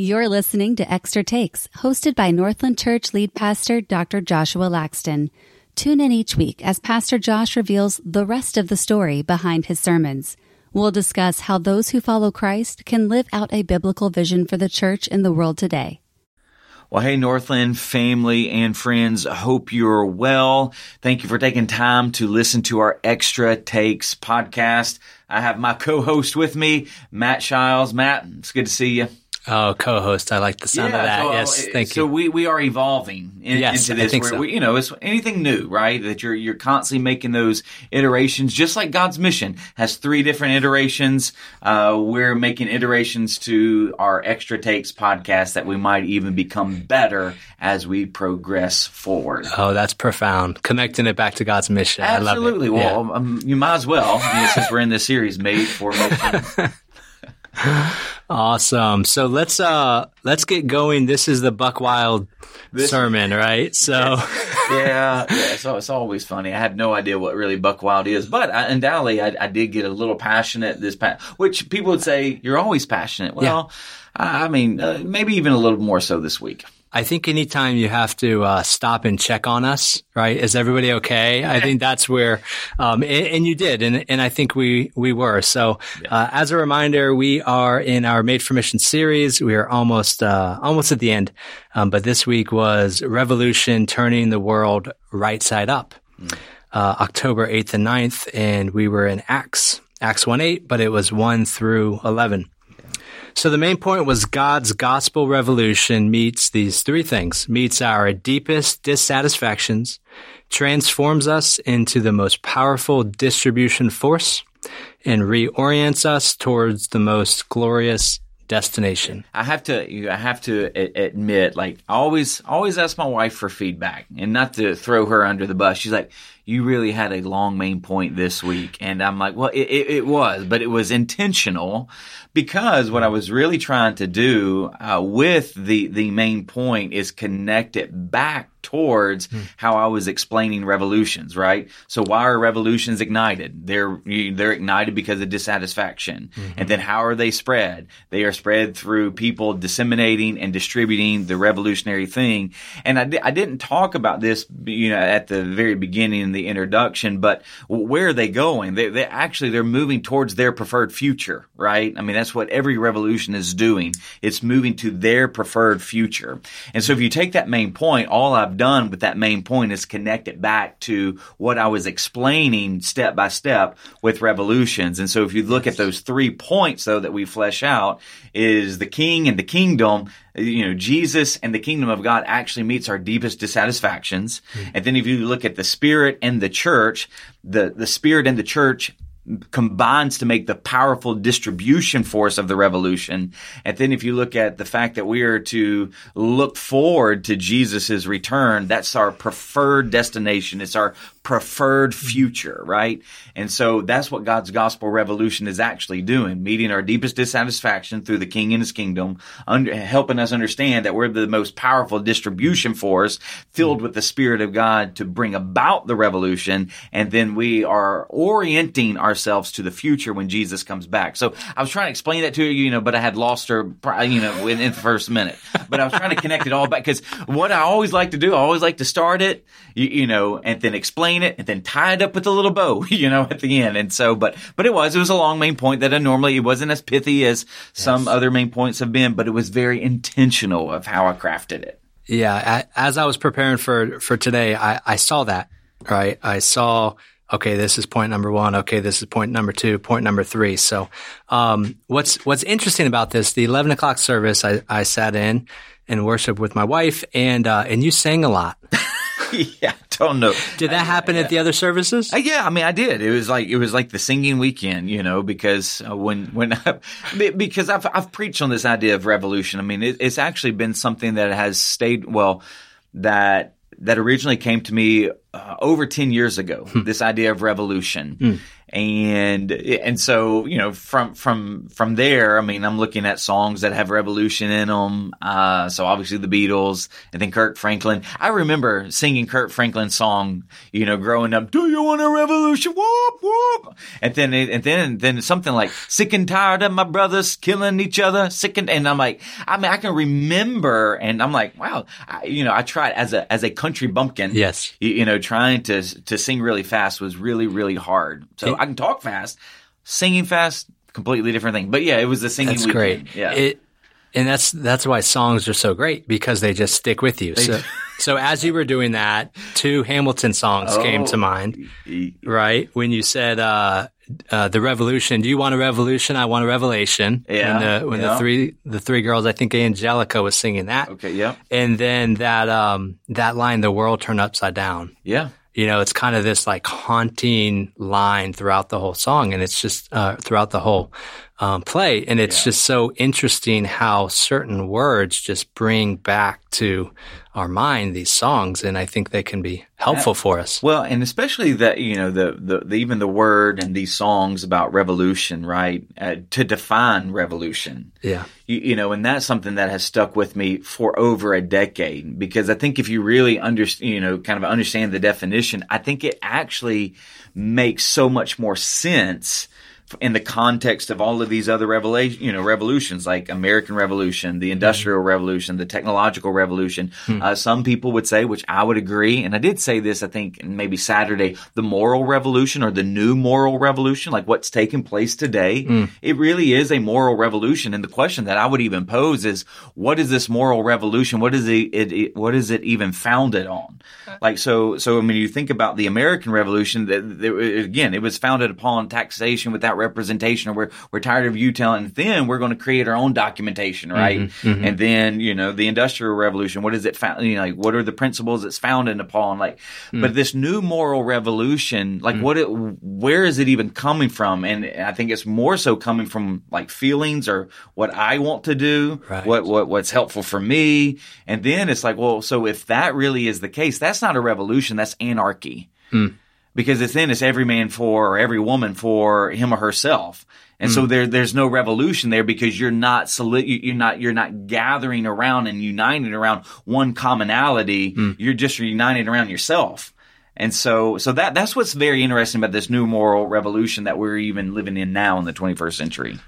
You're listening to Extra Takes, hosted by Northland Church lead pastor Dr. Joshua Laxton. Tune in each week as Pastor Josh reveals the rest of the story behind his sermons. We'll discuss how those who follow Christ can live out a biblical vision for the church in the world today. Well, hey, Northland family and friends, hope you're well. Thank you for taking time to listen to our Extra Takes podcast. I have my co-host with me, Matt Shiles. Matt, it's good to see you. Oh, co-host. I like the sound yeah, of that. So, yes, thank so you. So we, we are evolving in, yes, into this. I think where so. we, you know, it's anything new, right? That you're you're constantly making those iterations, just like God's mission has three different iterations. Uh, we're making iterations to our extra takes podcast that we might even become better as we progress forward. Oh, that's profound. Connecting it back to God's mission. Absolutely. Well, yeah. um, you might as well, you know, since we're in this series, made for mission. Awesome. So let's uh let's get going. This is the Buck Wild This- sermon, right? So yeah, yeah. So it's always funny. I have no idea what really buck wild is, but I, undoubtedly, I, I did get a little passionate this past. Which people would say you're always passionate. Well, I, I mean, uh, maybe even a little more so this week. I think anytime you have to uh, stop and check on us, right? Is everybody okay? I think that's where, um, and, and you did, and and I think we we were. So, uh, as a reminder, we are in our Made for Mission series. We are almost uh, almost at the end, um, but this week was Revolution: Turning the World Right Side Up, uh, October eighth and 9th, and we were in Acts, Acts one eight, but it was one through eleven. So the main point was God's gospel revolution meets these three things, meets our deepest dissatisfactions, transforms us into the most powerful distribution force, and reorients us towards the most glorious destination. I have to, I have to admit, like, I always, always ask my wife for feedback, and not to throw her under the bus. She's like, "You really had a long main point this week," and I'm like, "Well, it, it, it was, but it was intentional." Because what I was really trying to do uh, with the the main point is connect it back towards how I was explaining revolutions, right? So why are revolutions ignited? They're they're ignited because of dissatisfaction. And then how are they spread? They are spread through people disseminating and distributing the revolutionary thing. And I, di- I didn't talk about this, you know, at the very beginning in the introduction, but where are they going? They, they actually, they're moving towards their preferred future, right? I mean, that's what every revolution is doing. It's moving to their preferred future. And so if you take that main point, all I've done with that main point is connect it back to what I was explaining step by step with revolutions. And so if you look at those three points though that we flesh out is the king and the kingdom, you know, Jesus and the kingdom of God actually meets our deepest dissatisfactions. Hmm. And then if you look at the spirit and the church, the, the spirit and the church combines to make the powerful distribution force of the revolution. And then if you look at the fact that we are to look forward to Jesus' return, that's our preferred destination. It's our preferred future, right? And so that's what God's gospel revolution is actually doing, meeting our deepest dissatisfaction through the king and his kingdom, under, helping us understand that we're the most powerful distribution force filled with the spirit of God to bring about the revolution. And then we are orienting ourselves to the future when Jesus comes back. So I was trying to explain that to you, you know, but I had lost her, you know, in, in the first minute. But I was trying to connect it all back because what I always like to do, I always like to start it, you, you know, and then explain it and then tie it up with a little bow, you know, at the end. And so, but, but it was, it was a long main point that I normally, it wasn't as pithy as some other main points have been, but it was very intentional of how I crafted it. Yeah, as I was preparing for for today, I, I saw that right. I saw okay, this is point number one. Okay, this is point number two. Point number three. So, um, what's what's interesting about this? The eleven o'clock service, I, I sat in and worshiped with my wife, and uh, and you sang a lot. yeah, don't know. Did that happen at the other services? Uh, yeah, I mean, I did. It was like it was like the singing weekend, you know, because uh, when when I, because I've I've preached on this idea of revolution. I mean, it, it's actually been something that has stayed well that that originally came to me uh, over 10 years ago this idea of revolution and and so you know from from from there i mean i'm looking at songs that have revolution in them uh, so obviously the beatles and then kirk franklin. I remember singing kirk franklin's song you know growing up do you want a revolution? Whoop whoop. And then and then then something like sick and tired of my brothers killing each other. Sick and and i'm like i mean i can remember and i'm like wow. I, you know i tried as a as a country bumpkin Yes. you, you know trying to to sing really fast was really really hard. So I can talk fast. Singing fast, completely different thing. But yeah, it was the singing. That's weekend. great. Yeah. It, and that's that's why songs are so great because they just stick with you. So, so as you were doing that, two Hamilton songs came to Oh. mind, right? When you said uh, uh, the revolution, do you want a revolution? I want a revelation. Yeah, When the when yeah. the three the three girls, I think Angelica was singing that. Okay. Yeah. And then that um that line, the world turned upside down. Yeah. You know, it's kind of this like haunting line throughout the whole song, and it's just uh, throughout the whole um, play, and it's just so interesting how certain words just bring back to our mind these songs, and I think they can be helpful for us. Well, and especially that you know the, the the even the word and these songs about revolution, right? Uh, to define revolution. Yeah, you, you know, and that's something that has stuck with me for over a decade because I think if you really understand, you know, kind of understand the definition, I think it actually makes so much more sense in the context of all of these other revelation, you know, revolutions like American Revolution, the Industrial mm-hmm. Revolution, the Technological Revolution. Hmm. Uh, some people would say, which I would agree, and I did say this, I think, maybe Saturday, the moral revolution or the new moral revolution, like what's taking place today. Hmm. It really is a moral revolution. And the question that I would even pose is, what is this moral revolution? What is it, it, it what is it even founded on? Like, so, so, I mean, you think about the American Revolution, that, that, again, it was founded upon taxation without representation, or we're, we're tired of you telling, then we're going to create our own documentation, right? Mm-hmm, mm-hmm. And then, you know, the Industrial Revolution, what is it found, you know, like, what are the principles it's founded upon? Like, hmm. but this new moral revolution, like, hmm. what it, where is it even coming from? And I think it's more so coming from like feelings or what I want to do, Right. what, what, what's helpful for me. And then it's like, well, so if that really is the case, that's not a revolution, that's anarchy hmm. Because it's then it's every man for or every woman for him or herself. And so hmm. there, there's no revolution there because you're not soli- you- you're not you're not gathering around and uniting around one commonality. Hmm. You're just uniting around yourself. And so so that that's what's very interesting about this new moral revolution that we're even living in now in the 21st century.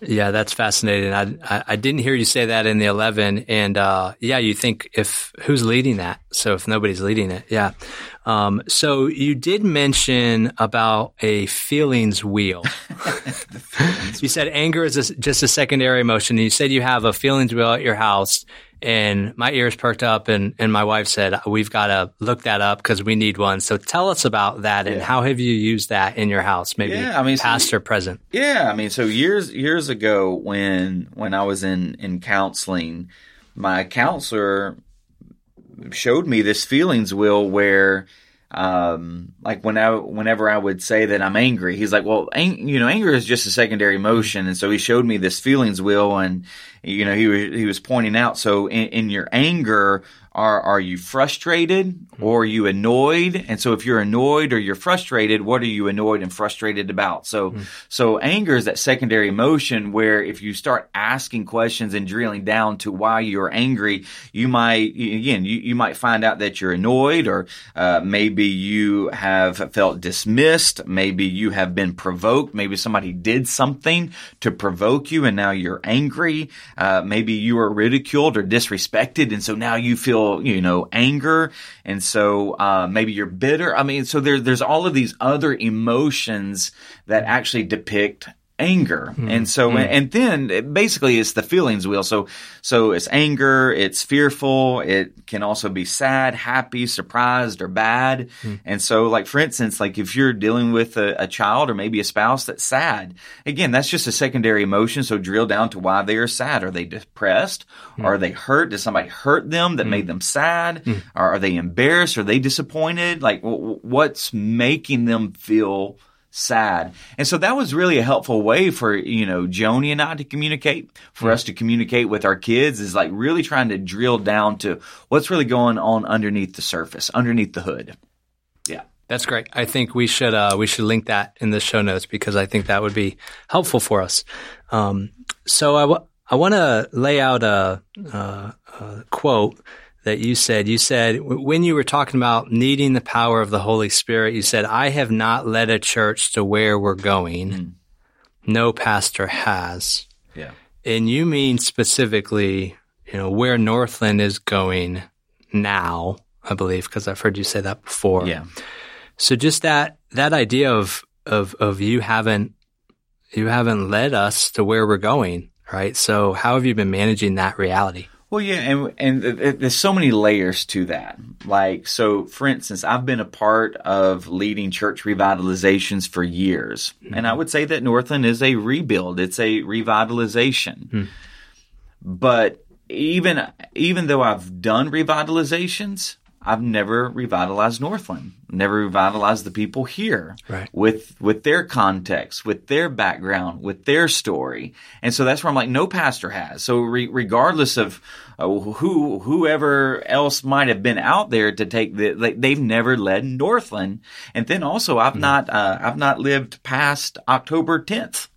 Yeah, that's fascinating. I, I I didn't hear you say that in the eleven, and uh, yeah, you think if who's leading that? So if nobody's leading it, yeah. Um, so you did mention about a feelings wheel. you said anger is a, just a secondary emotion. And you said you have a feelings wheel at your house, and my ears perked up, and, and my wife said we've got to look that up because we need one. So tell us about that, and how have you used that in your house? Maybe Yeah, I mean, so- past or present. Yeah, I mean, so years years ago when when I was in in counseling, my counselor showed me this feelings wheel where um like when I whenever I would say that I'm angry, he's like, "Well, ang- you know, anger is just a secondary emotion." And so he showed me this feelings wheel and you know, he was he was pointing out so in, in your anger are are you frustrated or are you annoyed? And so if you're annoyed or you're frustrated, what are you annoyed and frustrated about? So so anger is that secondary emotion where if you start asking questions and drilling down to why you're angry, you might again you, you might find out that you're annoyed or uh, maybe you have felt dismissed, maybe you have been provoked, maybe somebody did something to provoke you and now you're angry. Uh, maybe you were ridiculed or disrespected and so now you feel you know anger and so uh, maybe you're bitter. I mean, so there, there's all of these other emotions that actually depict anger. Hmm. And so, hmm. and then it basically it's the feelings wheel. So, so it's anger, it's fearful, it can also be sad, happy, surprised, or bad. Hmm. And so, like, for instance, like if you're dealing with a, a child or maybe a spouse that's sad, again, that's just a secondary emotion. So drill down to why they are sad. Are they depressed? Are they hurt? Did somebody hurt them that made them sad? Or are they embarrassed? Are they disappointed? Like, w- what's making them feel sad. And so that was really a helpful way for, you know, Joni and I to communicate, for us to communicate with our kids is like really trying to drill down to what's really going on underneath the surface, underneath the hood. Yeah. That's great. I think we should uh, we should link that in the show notes because I think that would be helpful for us. Um, so I, w- I want to lay out a, a, a, quote that you said. You said when you were talking about needing the power of the Holy Spirit, you said, "I have not led a church to where we're going. Mm. No pastor has." Yeah, and you mean specifically, you know, where Northland is going now. I believe because I've heard you say that before. Yeah. So just that that idea of of of you haven't you haven't led us to where we're going, right? So how have you been managing that reality? Well, yeah, and and there's so many layers to that. Like, so for instance, I've been a part of leading church revitalizations for years, mm-hmm. and I would say that Northland is a rebuild. It's a revitalization. Mm-hmm. But even even though I've done revitalizations, I've never revitalized Northland, never revitalized the people here right. with with their context, with their background, with their story, and so that's where I'm like, no pastor has. So re- regardless of uh, who whoever else might have been out there to take the, like, they've never led Northland, and then also I've mm-hmm. not uh, I've not lived past October 10th.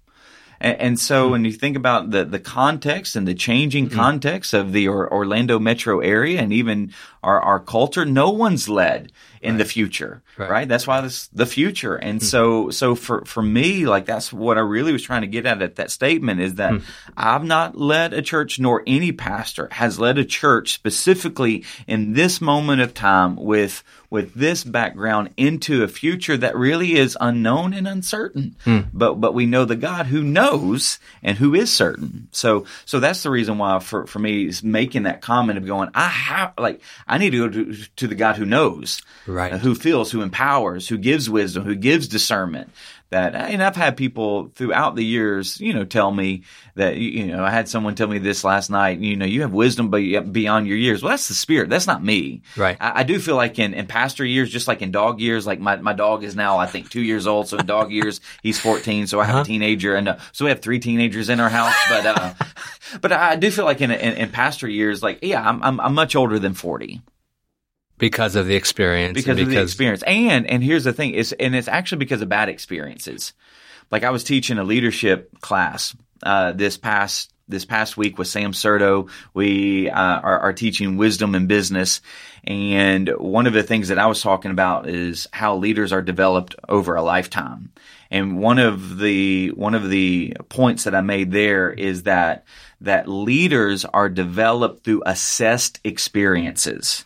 And, and so mm-hmm. when you think about the, the context and the changing mm-hmm. context of the Orlando metro area and even our, our culture, no one's led in right. the future, right. right. That's why this the future. And mm-hmm. so, so for, for me, like that's what I really was trying to get at at that statement is that mm-hmm. I've not led a church nor any pastor has led a church specifically in this moment of time with, with this background into a future that really is unknown and uncertain. Mm. But, but we know the God who knows and who is certain. So, so that's the reason why for, for me is making that comment of going, I have, like, I need to go to, to the God who knows right. Uh, who feels, who empowers, who gives wisdom, who gives discernment. That and I've had people throughout the years, you know, tell me that you know I had someone tell me this last night. You know, you have wisdom, but beyond your years. Well, that's the spirit. That's not me. Right. I, I, do feel like in, in pastor years, just like in dog years, like my, my dog is now I think two years old. So in dog years, he's fourteen. So I have uh-huh. a teenager, and uh, so we have three teenagers in our house. But uh, but I do feel like in, in, in pastor years, like yeah, I'm, I'm I'm much older than forty because of the experience. Because, because of the experience. And and here's the thing, is and it's actually because of bad experiences. Like I was teaching a leadership class uh, this past this past week with Sam Certo. We uh, are, are, teaching wisdom in business, and one of the things that I was talking about is how leaders are developed over a lifetime. And one of the one of the points that I made there is that that leaders are developed through assessed experiences.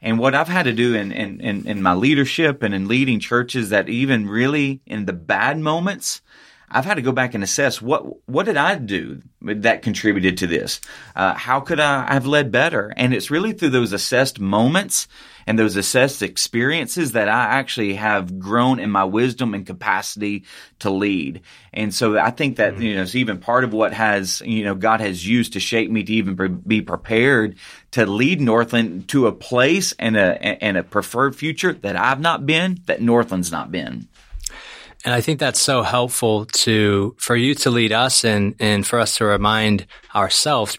And what I've had to do in, in, in, in, my leadership and in leading churches that even really in the bad moments, I've had to go back and assess what what did I do that contributed to this? Uh, how could I have led better? And it's really through those assessed moments and those assessed experiences that I actually have grown in my wisdom and capacity to lead. And so I think that, mm-hmm. you know, it's even part of what has, you know, God has used to shape me to even be prepared to lead Northland to a place and a, and a preferred future that I've not been, that Northland's not been. And I think that's so helpful to, for you to lead us and, and for us to remind ourselves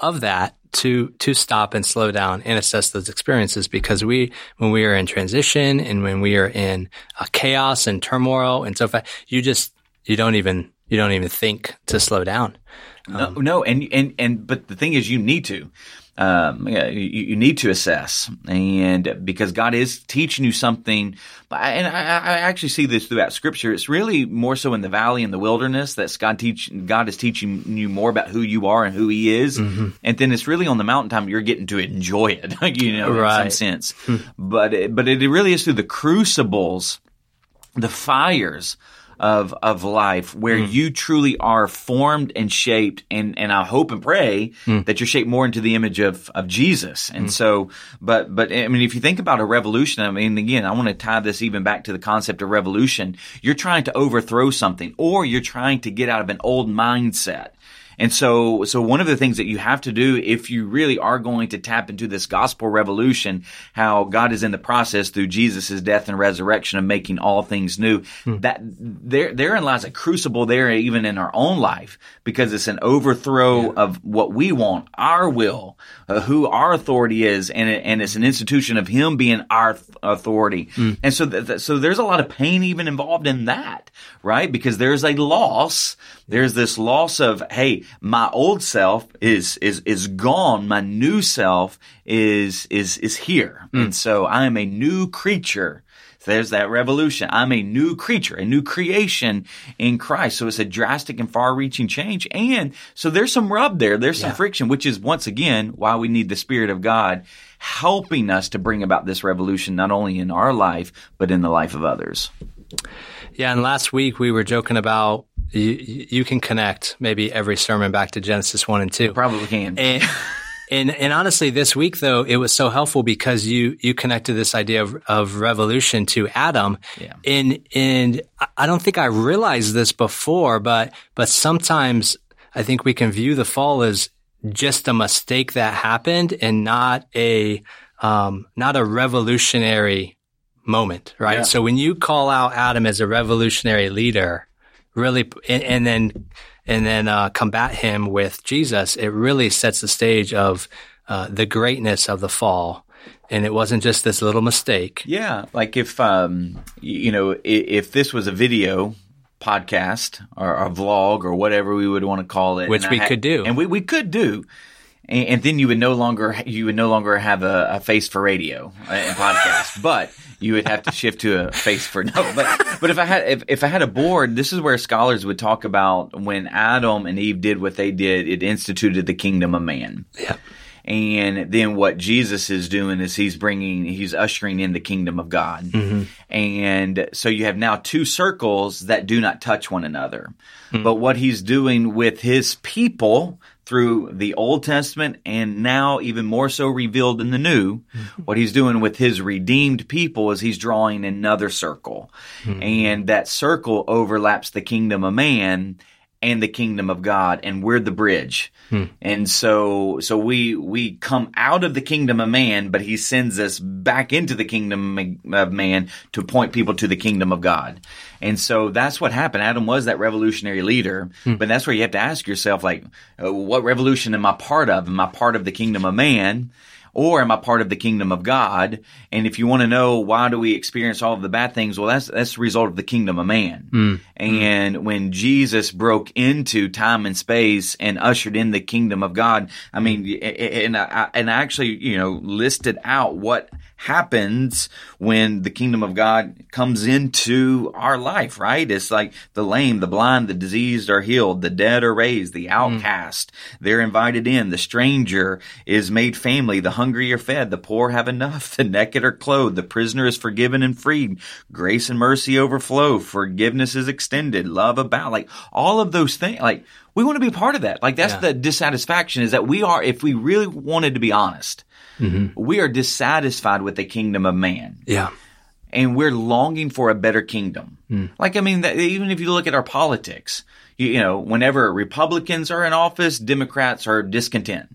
of that to to stop and slow down and assess those experiences. Because we when we are in transition and when we are in uh, chaos and turmoil and so forth you just you don't even you don't even think to slow down. Um, no, no and and and but the thing is you need to um, you, you, need to assess, and because God is teaching you something, and I, I, actually see this throughout Scripture. It's really more so in the valley and the wilderness that God teach God is teaching you more about who you are and who He is, mm-hmm. and then it's really on the mountaintop you're getting to enjoy it, you know, right. in some sense. Hmm. but it, but it really is through the crucibles, the fires of of life where mm. you truly are formed and shaped and and I hope and pray mm. that you're shaped more into the image of of Jesus. And mm. so but but I mean if you think about a revolution, I mean again, I want to tie this even back to the concept of revolution. You're trying to overthrow something or you're trying to get out of an old mindset. And so, so one of the things that you have to do if you really are going to tap into this gospel revolution, how God is in the process through Jesus' death and resurrection of making all things new, hmm. that there, therein lies a crucible there even in our own life because it's an overthrow yeah. of what we want, our will, uh, who our authority is, and, it, and it's an institution of Him being our th- authority. Hmm. And so, th- th- so there's a lot of pain even involved in that, right? Because there's a loss. There's this loss of, hey, my old self is, is, is gone. My new self is, is, is here. Mm. And so I am a new creature. So there's that revolution. I'm a new creature, a new creation in Christ. So it's a drastic and far reaching change. And so there's some rub there. There's some yeah. friction, which is once again why we need the Spirit of God helping us to bring about this revolution, not only in our life, but in the life of others. Yeah, and last week we were joking about you, you can connect maybe every sermon back to Genesis 1 and 2. Probably can. And, and, and honestly, this week though, it was so helpful because you, you connected this idea of, of revolution to Adam. Yeah. And, and I don't think I realized this before, but, but sometimes I think we can view the fall as just a mistake that happened and not a, um, not a revolutionary moment, right? Yeah. So when you call out Adam as a revolutionary leader, really, and, and then and then uh, combat him with Jesus, it really sets the stage of uh, the greatness of the fall. And it wasn't just this little mistake. Yeah, like if um, you know, if, if this was a video podcast or a vlog or whatever we would want to call it, which we could do, and we, we could do, and, and, then you would no longer you would no longer have a, a face for radio and podcast, but you would have to shift to a face for no. But but if I had if, if I had a board, this is where scholars would talk about when Adam and Eve did what they did, it instituted the kingdom of man. Yeah. And then what Jesus is doing is he's bringing, he's ushering in the kingdom of God. Mm-hmm. And so you have now two circles that do not touch one another. Mm-hmm. But what he's doing with his people through the Old Testament and now even more so revealed in the New, mm-hmm. what he's doing with his redeemed people is he's drawing another circle. Mm-hmm. And that circle overlaps the kingdom of man and the kingdom of God, and we're the bridge. Hmm. And so, so we we come out of the kingdom of man, but He sends us back into the kingdom of man to point people to the kingdom of God. And so that's what happened. Adam was that revolutionary leader, hmm. but that's where you have to ask yourself, like, uh, what revolution am I part of? Am I part of the kingdom of man? Or am I part of the kingdom of God? And if you want to know why do we experience all of the bad things, well, that's that's the result of the kingdom of man. Mm. And mm. when Jesus broke into time and space and ushered in the kingdom of God, I mean, and I, and I actually you know listed out what happens when the kingdom of God comes into our life, right? It's like the lame, the blind, the diseased are healed, the dead are raised, the outcast, mm. they're invited in, the stranger is made family, the hungry are fed, the poor have enough, the naked are clothed, the prisoner is forgiven and freed, grace and mercy overflow, forgiveness is extended, love about, like all of those things, like we want to be part of that. Like that's yeah. the dissatisfaction is that we are, if we really wanted to be honest, Mm-hmm. We are dissatisfied with the kingdom of man. Yeah. And we're longing for a better kingdom. Mm. Like, I mean, even if you look at our politics, you, you know, whenever Republicans are in office, Democrats are discontent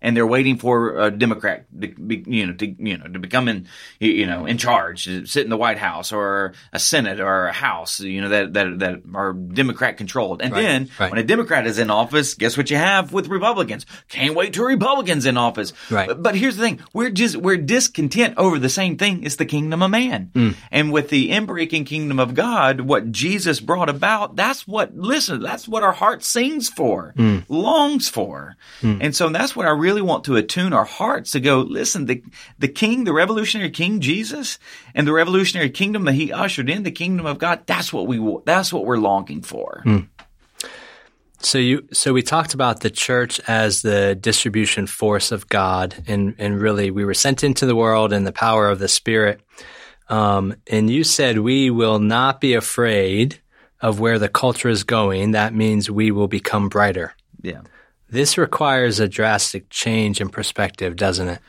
and they're waiting for a Democrat, to be, you know, to you know to become in you know in charge, to sit in the White House or a Senate or a House, you know that that that are Democrat controlled. And right, then right. when a Democrat is in office, guess what you have with Republicans? Can't wait till Republicans in office. Right. But, but here's the thing: we're just we're discontent over the same thing. It's the kingdom of man, mm. and with the inbreaking kingdom of God, what Jesus brought about, that's what listen, that's what our heart sings for, mm. longs for, mm. and so that's what I really really want to attune our hearts to go, listen, the, the king, the revolutionary king, Jesus, and the revolutionary kingdom that he ushered in, the kingdom of God, that's what we, that's what we're longing for. Mm. So you, so we talked about the church as the distribution force of God, and and really we were sent into the world in the power of the Spirit. Um, and you said we will not be afraid of where the culture is going. That means we will become brighter. Yeah. This requires a drastic change in perspective, doesn't it?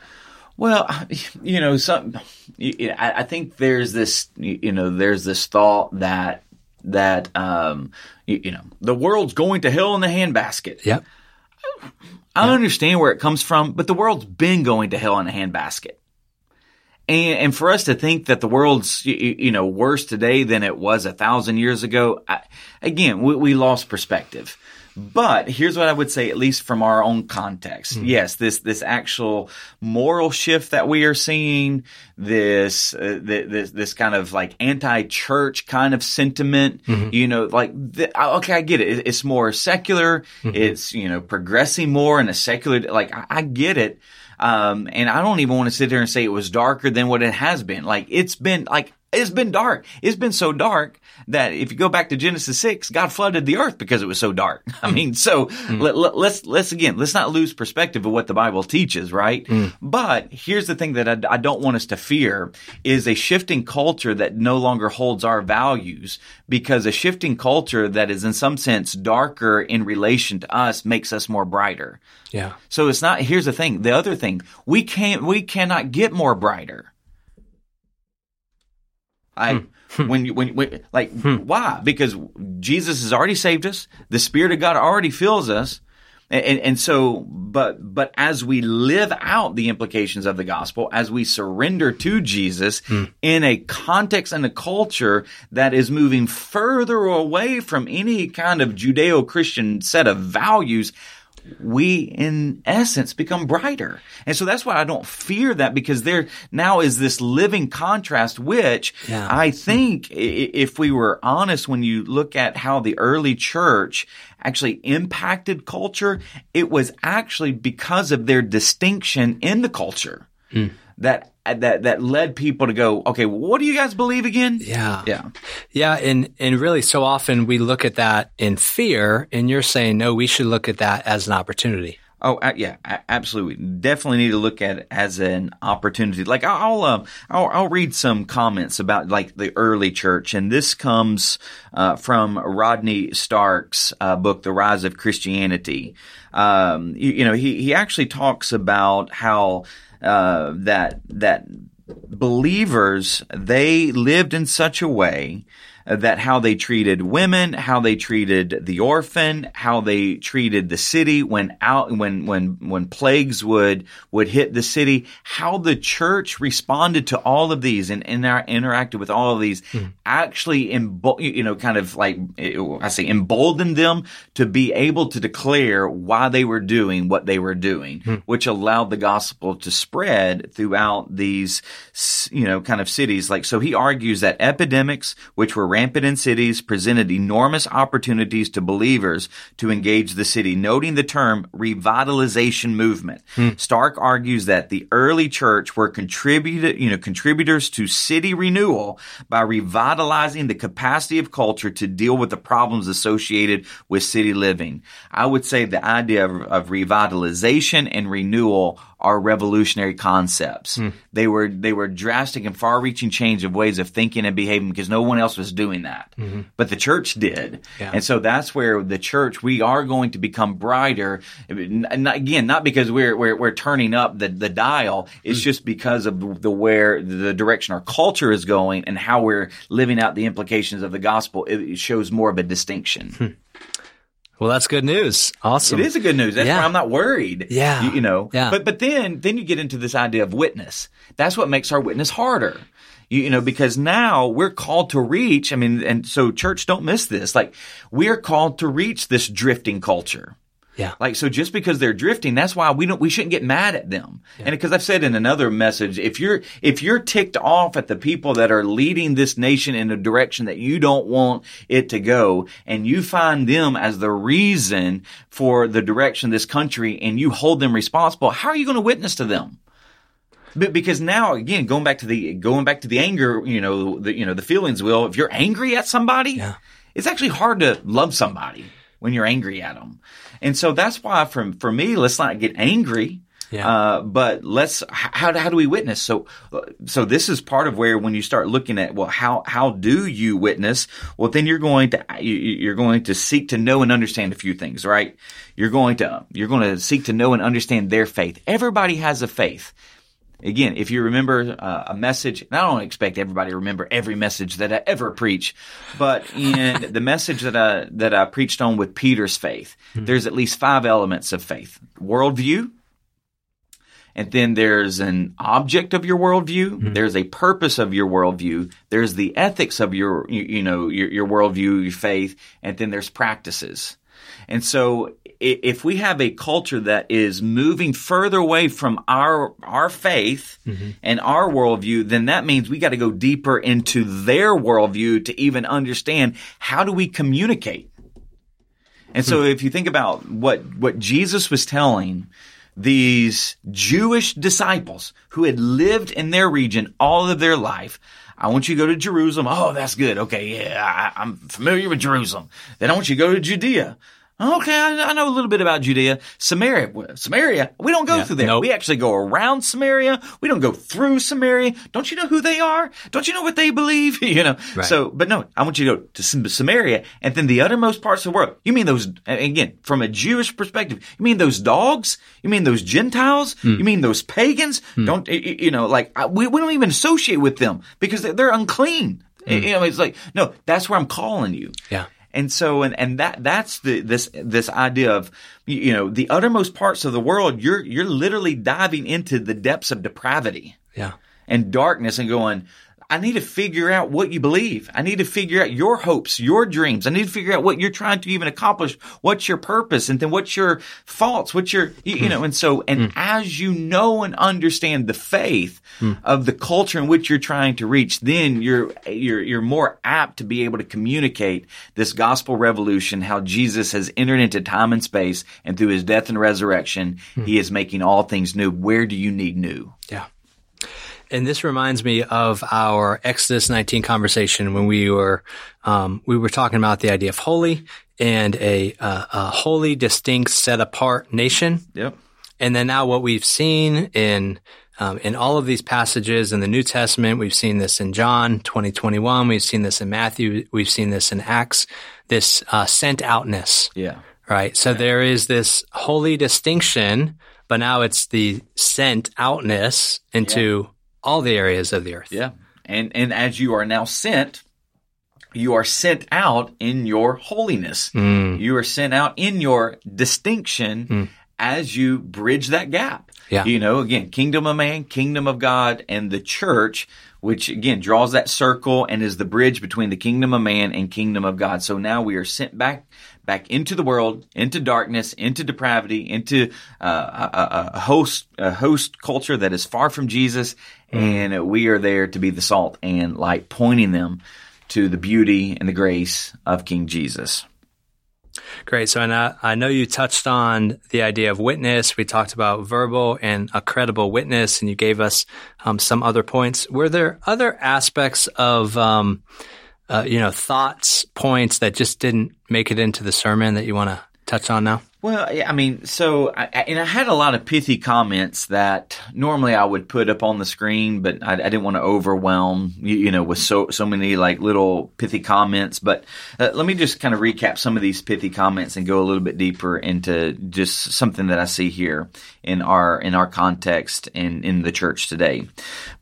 Well, you know, some. I think there's this, you know, there's this thought that that um, you, you know the world's going to hell in the handbasket. Yep. I understand where it comes from, but the world's been going to hell in a handbasket. And, and for us to think that the world's you, you know worse today than it was a thousand years ago, I, again, we, we lost perspective. But here's what I would say, at least from our own context. Mm. Yes, this this actual moral shift that we are seeing, this uh, this this kind of like anti-church kind of sentiment. Mm-hmm. You know, like the, okay, I get it. It's more secular. Mm-hmm. It's you know progressing more in a secular. Like I, I get it. Um, and I don't even want to sit there and say it was darker than what it has been. Like it's been like it's been dark. It's been so dark that if you go back to Genesis 6, God flooded the earth because it was so dark. I mean, so mm. let, us let's, let's again, let's not lose perspective of what the Bible teaches, right? Mm. But here's the thing that I, I, don't want us to fear is a shifting culture that no longer holds our values because a shifting culture that is in some sense darker in relation to us makes us more brighter. Yeah. So it's not, here's the thing. The other thing, we can't, we cannot get more brighter. I hmm. when you when, when like hmm. why? Because Jesus has already saved us. The Spirit of God already fills us. And, and, so, but, but as we live out the implications of the gospel, as we surrender to Jesus hmm. in a context and a culture that is moving further away from any kind of Judeo-Christian set of values, we in essence become brighter. And so that's why I don't fear that because there now is this living contrast, which yeah. I think if we were honest, when you look at how the early church actually impacted culture, it was actually because of their distinction in the culture. Mm. That Uh, that that led people to go, okay, what do you guys believe again? Yeah, yeah, yeah, and and really, so often we look at that in fear, and you're saying no, we should look at that as an opportunity. Oh yeah, absolutely. Definitely need to look at it as an opportunity. Like I'll uh, I'll, I'll, read some comments about like the early church, and this comes uh, from Rodney Stark's uh, book, The Rise of Christianity. Um, you, you know, he he actually talks about how uh, that that believers they lived in such a way that how they treated women, how they treated the orphan, how they treated the city when out when when when plagues would would hit the city, how the church responded to all of these and, and interacted with all of these, mm. actually embo- you know kind of like I say emboldened them to be able to declare why they were doing what they were doing, mm. which allowed the gospel to spread throughout these you know kind of cities. Like so, he argues that epidemics, which were rampant in cities presented enormous opportunities to believers to engage the city, noting the term revitalization movement. Hmm. Stark argues that the early church were contributed, you know, contributors to city renewal by revitalizing the capacity of culture to deal with the problems associated with city living. I would say the idea of, of revitalization and renewal are revolutionary concepts. Mm. They were they were drastic and far-reaching change of ways of thinking and behaving because no one else was doing that, mm-hmm. but the church did, yeah. and so that's where the church we are going to become brighter. Not, again, not because we're we're, we're turning up the, the dial. It's mm. just because of the where the direction our culture is going and how we're living out the implications of the gospel. It shows more of a distinction. Well, that's good news. Awesome. It is a good news. That's yeah. why I'm not worried. Yeah. You, you, know. Yeah. But but then then you get into this idea of witness. That's what makes our witness harder. You, you know, because now we're called to reach. I mean, and so church, don't miss this. Like we are called to reach this drifting culture. Yeah. Like, so just because they're drifting, that's why we don't, we shouldn't get mad at them. Yeah. And because I've said in another message, if you're, if you're ticked off at the people that are leading this nation in a direction that you don't want it to go, and you find them as the reason for the direction of this country and you hold them responsible, how are you going to witness to them? But because now again, going back to the going back to the anger, you know, the you know the feelings. Will if you're angry at somebody, yeah. it's actually hard to love somebody when you're angry at them. And so that's why from, for me, let's not get angry. Yeah. Uh, but let's how how do we witness? So so this is part of where when you start looking at well how how do you witness? Well then you're going to you're going to seek to know and understand a few things, right? You're going to you're going to seek to know and understand their faith. Everybody has a faith. Again, if you remember uh, a message, and I don't expect everybody to remember every message that I ever preach, but in the message that I that I preached on with Peter's faith, mm-hmm. there's at least five elements of faith: worldview, and then there's an object of your worldview. Mm-hmm. There's a purpose of your worldview. There's the ethics of your, you, you know, your, your worldview, your faith, and then there's practices. And so if we have a culture that is moving further away from our our faith mm-hmm. and our worldview, then that means we got to go deeper into their worldview to even understand how do we communicate. And so, hmm. if you think about what what Jesus was telling these Jewish disciples who had lived in their region all of their life. I want you to go to Jerusalem. Oh, that's good. Okay, yeah, I, am familiar with Jerusalem. Then I want you to go to Judea. Okay, I, I, know a little bit about Judea. Samaria, Samaria, we don't go yeah, through there. Nope. We actually go around Samaria. We don't go through Samaria. Don't you know who they are? Don't you know what they believe? you know. Right. So, but no, I want you to go to Samaria and then the uttermost parts of the world. You mean those, again, from a Jewish perspective, you mean those dogs? You mean those Gentiles? Mm. You mean those pagans? Mm. Don't, you know, like, we, we don't even associate with them because they're unclean. Mm. You know, it's like, no, that's where I'm calling you. Yeah. And so, and, and that, that's the, this, this idea of, you know, the uttermost parts of the world, you're, you're literally diving into the depths of depravity. Yeah. And darkness and going, I need to figure out what you believe. I need to figure out your hopes, your dreams. I need to figure out what you're trying to even accomplish. What's your purpose? And then what's your faults? What's your, you, you know, and so, and mm. as you know and understand the faith mm. of the culture in which you're trying to reach, then you're, you're, you're more apt to be able to communicate this gospel revolution, how Jesus has entered into time and space and through his death and resurrection, mm. he is making all things new. Where do you need new? Yeah. And this reminds me of our Exodus 19 conversation when we were um, we were talking about the idea of holy and a, uh, a holy, distinct, set apart nation. Yep. And then now what we've seen in um, in all of these passages in the New Testament, we've seen this in John 2021, we've seen this in Matthew, we've seen this in Acts, this uh, sent outness. Yeah. Right. So yeah. there is this holy distinction, but now it's the sent outness into yeah all the areas of the earth. Yeah. And and as you are now sent, you are sent out in your holiness. Mm. You are sent out in your distinction mm. as you bridge that gap. Yeah. You know, again, kingdom of man, kingdom of God, and the church, which again draws that circle and is the bridge between the kingdom of man and kingdom of God. So now we are sent back back into the world, into darkness, into depravity, into uh, a, a, host a host culture that is far from Jesus, mm. and we are there to be the salt and light, pointing them to the beauty and the grace of King Jesus. Great. So, and I, I know you touched on the idea of witness. We talked about verbal and a credible witness, and you gave us um, some other points. Were there other aspects of um, uh, you know, thoughts, points that just didn't make it into the sermon that you want to touch on now? Well, I mean, so I, and I had a lot of pithy comments that normally I would put up on the screen, but I, I didn't want to overwhelm you, you, know with so so many like little pithy comments. But uh, let me just kind of recap some of these pithy comments and go a little bit deeper into just something that I see here in our in our context in in the church today.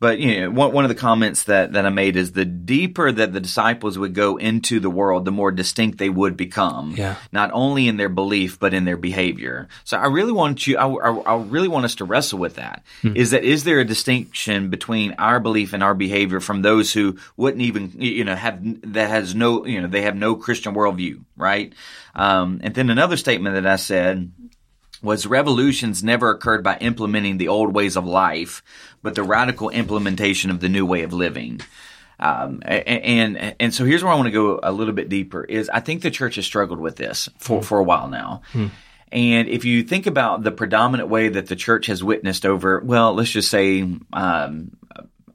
But you know, one one of the comments that that I made is the deeper that the disciples would go into the world, the more distinct they would become. Yeah. Not only in their belief, but in their behavior. So I really want you, I, I, I really want us to wrestle with that. Hmm. Is that, is there a distinction between our belief and our behavior from those who wouldn't even, you know, have, that has no, you know, they have no Christian worldview, right? Um, and then another statement that I said, was revolutions never occurred by implementing the old ways of life, but the radical implementation of the new way of living. Um, and, and, so here's where I want to go a little bit deeper is I think the church has struggled with this for, mm. for a while now. Mm. And if you think about the predominant way that the church has witnessed over, well, let's just say, um,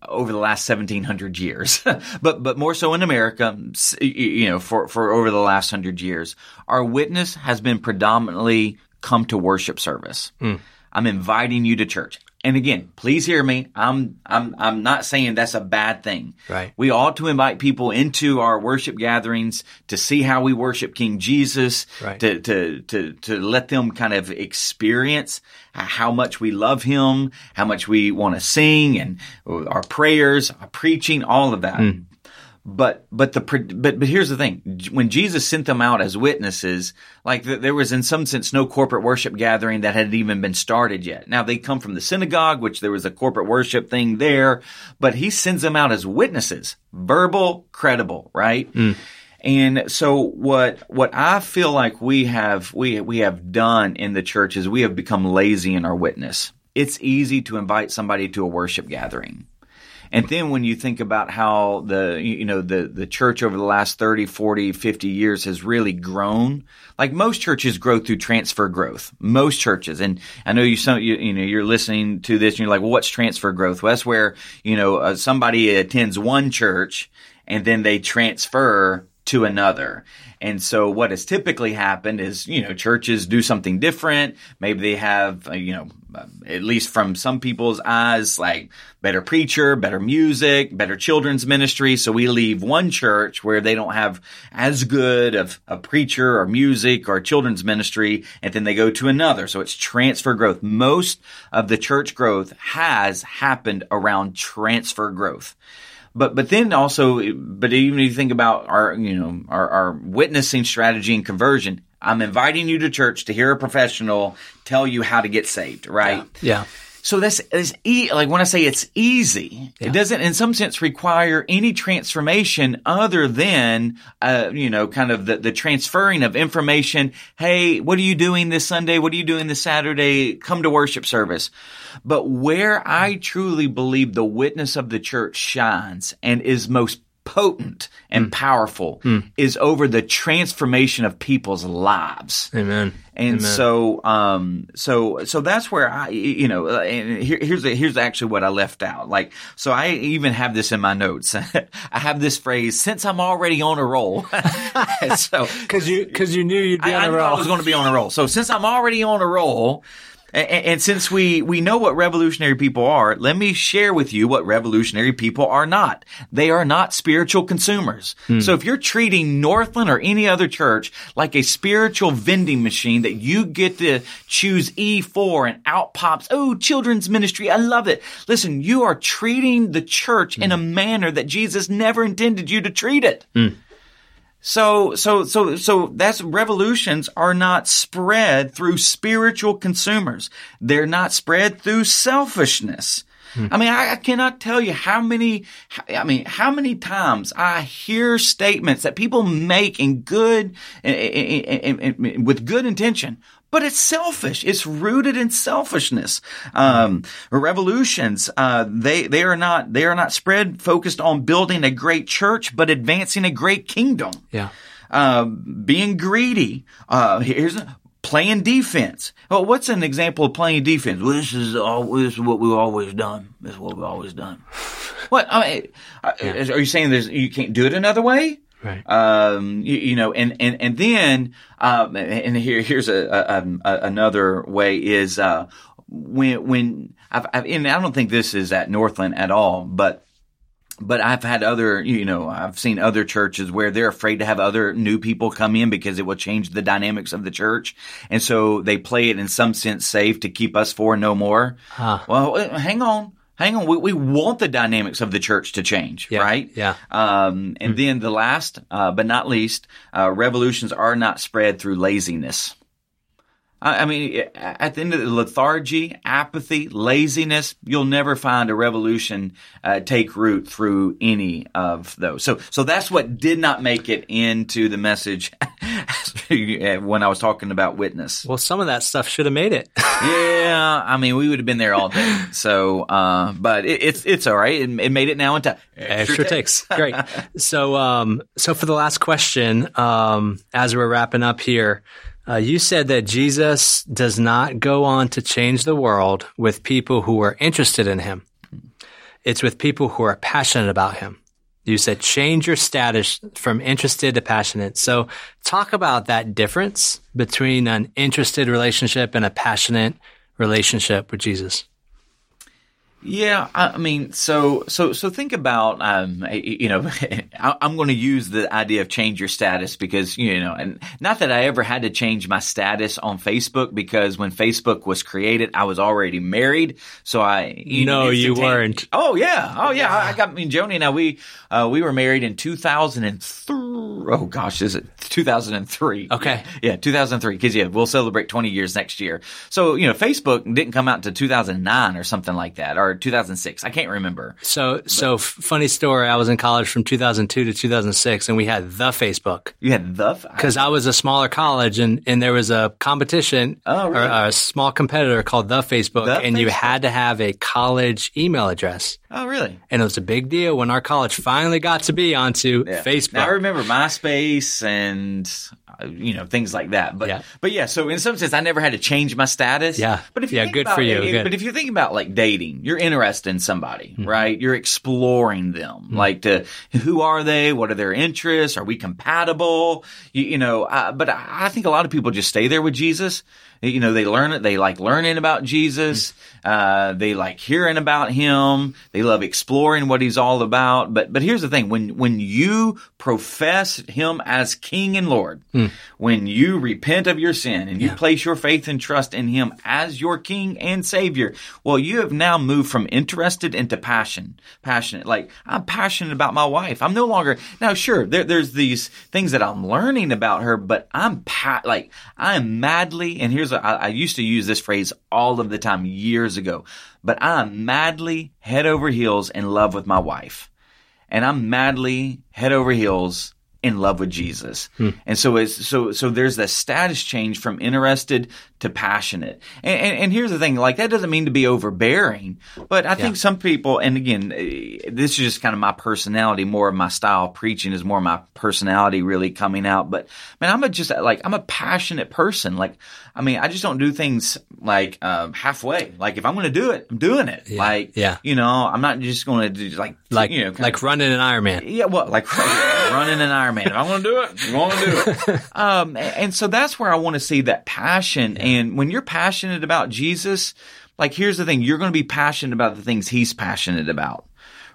over the last 1700 years, but, but more so in America, you know, for, for over the last hundred years, our witness has been predominantly come to worship service. Mm. I'm inviting you to church. And again, please hear me. I'm I'm I'm not saying that's a bad thing. Right. We ought to invite people into our worship gatherings to see how we worship King Jesus. Right. To to to to let them kind of experience how much we love Him, how much we want to sing, and our prayers, our preaching, all of that. Hmm. But but the but but here's the thing: when Jesus sent them out as witnesses, like there was in some sense no corporate worship gathering that had even been started yet. Now they come from the synagogue, which there was a corporate worship thing there, but he sends them out as witnesses, verbal, credible, right? Hmm. And so what what I feel like we have we we have done in the church is we have become lazy in our witness. It's easy to invite somebody to a worship gathering. And then when you think about how the you know the the church over the last 30, 40, 50 years has really grown, like most churches grow through transfer growth. Most churches, and I know you some you, you know you're listening to this and you're like, well, what's transfer growth? Well, that's where you know uh, somebody attends one church and then they transfer to another. And so what has typically happened is, you know, churches do something different. Maybe they have, uh, you know, uh, at least from some people's eyes, like better preacher, better music, better children's ministry. So we leave one church where they don't have as good of a preacher or music or children's ministry. And then they go to another. So it's transfer growth. Most of the church growth has happened around transfer growth but but then also but even if you think about our you know our, our witnessing strategy and conversion i'm inviting you to church to hear a professional tell you how to get saved right Yeah. So that's, is e- like when I say it's easy, it doesn't in some sense require any transformation other than, uh, you know, kind of the, the transferring of information. Hey, what are you doing this Sunday? What are you doing this Saturday? Come to worship service. But where I truly believe the witness of the church shines and is most potent and powerful is over the transformation of people's lives. Amen. And Amen. so, um, so, so that's where I, you know, uh, and here, here's the, here's actually what I left out. Like, so I even have this in my notes. I have this phrase, since I'm already on a roll. so, Cause you, cause you knew you'd be I, on a knew I roll. was going to be on a roll. So since I'm already on a roll, and, and since we, we know what revolutionary people are, let me share with you what revolutionary people are not. They are not spiritual consumers. Hmm. So if you're treating Northland or any other church like a spiritual vending machine that you get to choose E4 and out pops, oh, children's ministry, I love it. Listen, you are treating the church in hmm. a manner that Jesus never intended you to treat it. Hmm. So, so, so, so that's revolutions are not spread through spiritual consumers. They're not spread through selfishness. Hmm. I mean, I, I cannot tell you how many, I mean, how many times I hear statements that people make in good, in- in- in- with good intention, but it's selfish. It's rooted in selfishness. Um, revolutions, uh, they, they are not, they are not spread focused on building a great church, but advancing a great kingdom yeah. uh, being greedy. Uh, here's playing defense. Well, what's an example of playing defense? Well, this is all, this is what we've always done. This is what we've always done. what? I mean, uh, are you saying there's you can't do it another way? Right. Um, you, you know, and and and then, um, and here here's a, a, a another way is uh, when when I've, I've and I don't think this is at Northland at all, but but I've had other, you know, I've seen other churches where they're afraid to have other new people come in because it will change the dynamics of the church. And so they play it in some sense safe to keep us for no more. Huh. Well, hang on. Hang on. We, we want the dynamics of the church to change, Yeah, right? yeah. Um, and then the last, uh, but not least, uh, revolutions are not spread through laziness. I I mean, at the end of the lethargy, apathy, laziness, you'll never find a revolution uh, take root through any of those. So, so that's what did not make it into the message when I was talking about witness. Well, some of that stuff should have made it. Yeah, I mean, we would have been there all day. So, uh, but it, it's it's all right. It, it made it now into Extra takes. Great. So, um, so for the last question, um, as we're wrapping up here, uh, you said that Jesus does not go on to change the world with people who are interested in him. It's with people who are passionate about him. You said change your status from interested to passionate. So talk about that difference between an interested relationship and a passionate relationship with Jesus. Yeah, I mean, so so so think about, um, you know, I'm going to use the idea of change your status because you know, and not that I ever had to change my status on Facebook because when Facebook was created, I was already married, so I you no, you weren't. Oh yeah, oh yeah, I, I got I mean Joni and I we uh, we were married in 2003. Oh gosh, is it 2003? Okay, yeah, 2003 because yeah, we'll celebrate 20 years next year. So you know, Facebook didn't come out until 2009 or something like that, or 2006. I can't remember. So, but, so funny story. I was in college from 2002 to 2006, and we had the Facebook. You had the because I was a smaller college, and and there was a competition oh, really? or a small competitor called the Facebook, the and Facebook? you had to have a college email address. Oh, really? And it was a big deal when our college finally got to be onto yeah. Facebook. Now, I remember MySpace and you know things like that. But yeah. but yeah, so in some sense, I never had to change my status. Yeah, but if you yeah, good about, for you. It, but if you think about like dating, you're interested in somebody, mm-hmm. right? You're exploring them, mm-hmm. like to who are they? What are their interests? Are we compatible? You, you know, uh, but I think a lot of people just stay there with Jesus you know, they learn it. They like learning about Jesus. Uh, they like hearing about him. They love exploring what he's all about. But, but here's the thing. When, when you profess him as King and Lord, mm. When you repent of your sin and you yeah. place your faith and trust in him as your King and Savior, well, you have now moved from interested into passion, passionate. Like, I'm passionate about my wife. I'm no longer, now sure, there, there's these things that I'm learning about her, but I'm pa- like, I am madly, and here's I, I used to use this phrase all of the time years ago, but I'm madly head over heels in love with my wife. And I'm madly head over heels in love with Jesus. Hmm. And so it's, so, so there's the status change from interested to passionate. And, and, and, here's the thing, like that doesn't mean to be overbearing, but I yeah. think some people, and again, eh, this is just kind of my personality, more of my style preaching is more of my personality really coming out. But man, I'm a just like, I'm a passionate person. Like, I mean, I just don't do things like, um, halfway. Like if I'm going to do it, I'm doing it. Yeah. Like, yeah. you know, I'm not just going to do like, like, you know, like of, running an Ironman. Yeah. Well, like running an Ironman. If I'm going to do it, I'm going to do it. um, and so that's where I want to see that passion. And when you're passionate about Jesus, like here's the thing, you're going to be passionate about the things he's passionate about.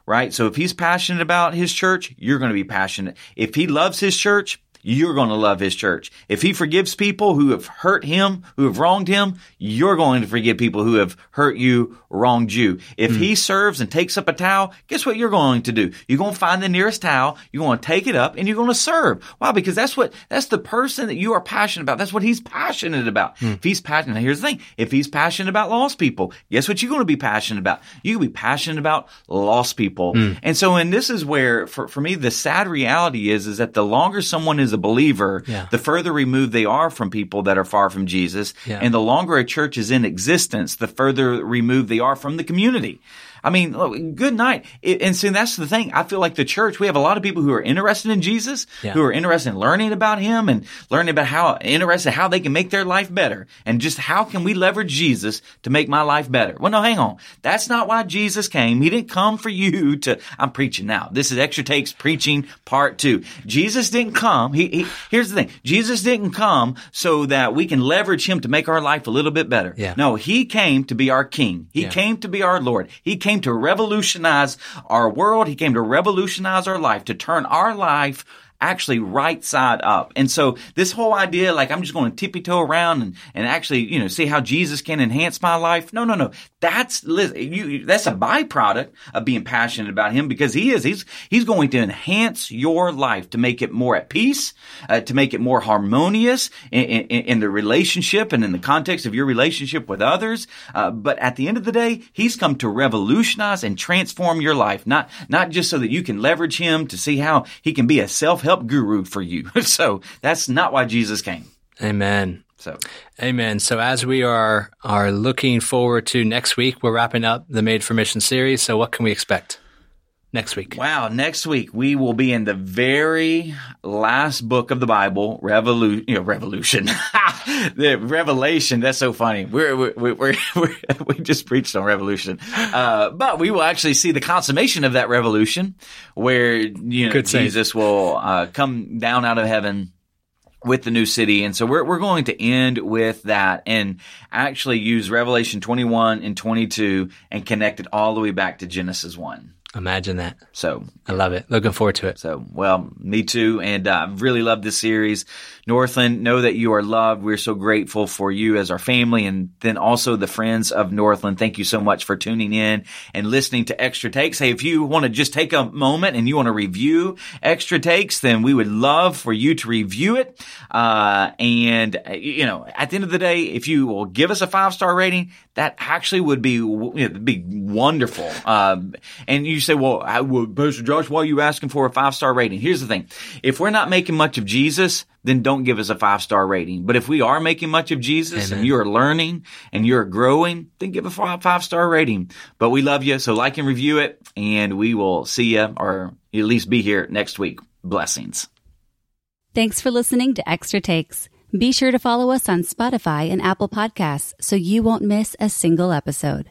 Right? So if he's passionate about his church, you're going to be passionate. If he loves his church, you're going to love his church. If he forgives people who have hurt him, who have wronged him, you're going to forgive people who have hurt you, wronged you. If mm. he serves and takes up a towel, guess what you're going to do? You're going to find the nearest towel, you're going to take it up, and you're going to serve. Why? Because that's what, that's the person that you are passionate about. That's what he's passionate about. Mm. If he's passionate, now here's the thing. If he's passionate about lost people, guess what you're going to be passionate about? You can be passionate about lost people. Mm. And so, and this is where, for, for me, the sad reality is, is that the longer someone is believer, yeah. the further removed they are from people that are far from Jesus. Yeah. And the longer a church is in existence, the further removed they are from the community. I mean, good night. And so that's the thing. I feel like the church, we have a lot of people who are interested in Jesus, yeah. who are interested in learning about him and learning about how interested, how they can make their life better and just how can we leverage Jesus to make my life better? Well, no, hang on. That's not why Jesus came. He didn't come for you to, I'm preaching now. This is extra takes preaching part two. Jesus didn't come. He, he, here's the thing. Jesus didn't come so that we can leverage him to make our life a little bit better. Yeah. No, he came to be our king. He yeah. came to be our Lord. He came came to revolutionize our world. He came to revolutionize our life, to turn our life actually right side up. And so this whole idea, like I'm just going to tippy toe around and, and actually, you know, see how Jesus can enhance my life. No, no, no. That's, you, that's a byproduct of being passionate about him because he is, he's, he's going to enhance your life to make it more at peace, uh, to make it more harmonious in, in, in, the relationship and in the context of your relationship with others. Uh, but at the end of the day, he's come to revolutionize and transform your life, not, not just so that you can leverage him to see how he can be a self help guru for you. so that's not why Jesus came. Amen. So, amen. So as we are are looking forward to next week, we're wrapping up the Made for Mission series. So what can we expect? Next week? Wow, next week we will be in the very last book of the Bible, Revolution. You know, Revolution, the Revelation. That's so funny. We're, we're, we're, we're, we just preached on Revolution, uh, but we will actually see the consummation of that revolution, where you know Jesus will uh, come down out of heaven with the new city. And so we're, we're going to end with that and actually use Revelation 21 and 22 and connect it all the way back to Genesis 1. Imagine that. So I love it. Looking forward to it. So, well, me too. And I uh, really love this series. Northland, know that you are loved. We're so grateful for you as our family and then also the friends of Northland. Thank you so much for tuning in and listening to Extra Takes. Hey, if you want to just take a moment and you want to review Extra Takes, then we would love for you to review it. Uh, and, uh, you know, at the end of the day, if you will give us a five star rating, that actually would be, you know, be wonderful. Um, and you say, well, I, well, Pastor Josh, why are you asking for a five star rating? Here's the thing. If we're not making much of Jesus, then don't give us a five star rating. But if we are making much of Jesus Amen. and you're learning and you're growing, then give a five star rating. But we love you. So like and review it and we will see you or at least be here next week. Blessings. Thanks for listening to Extra Takes. Be sure to follow us on Spotify and Apple Podcasts so you won't miss a single episode.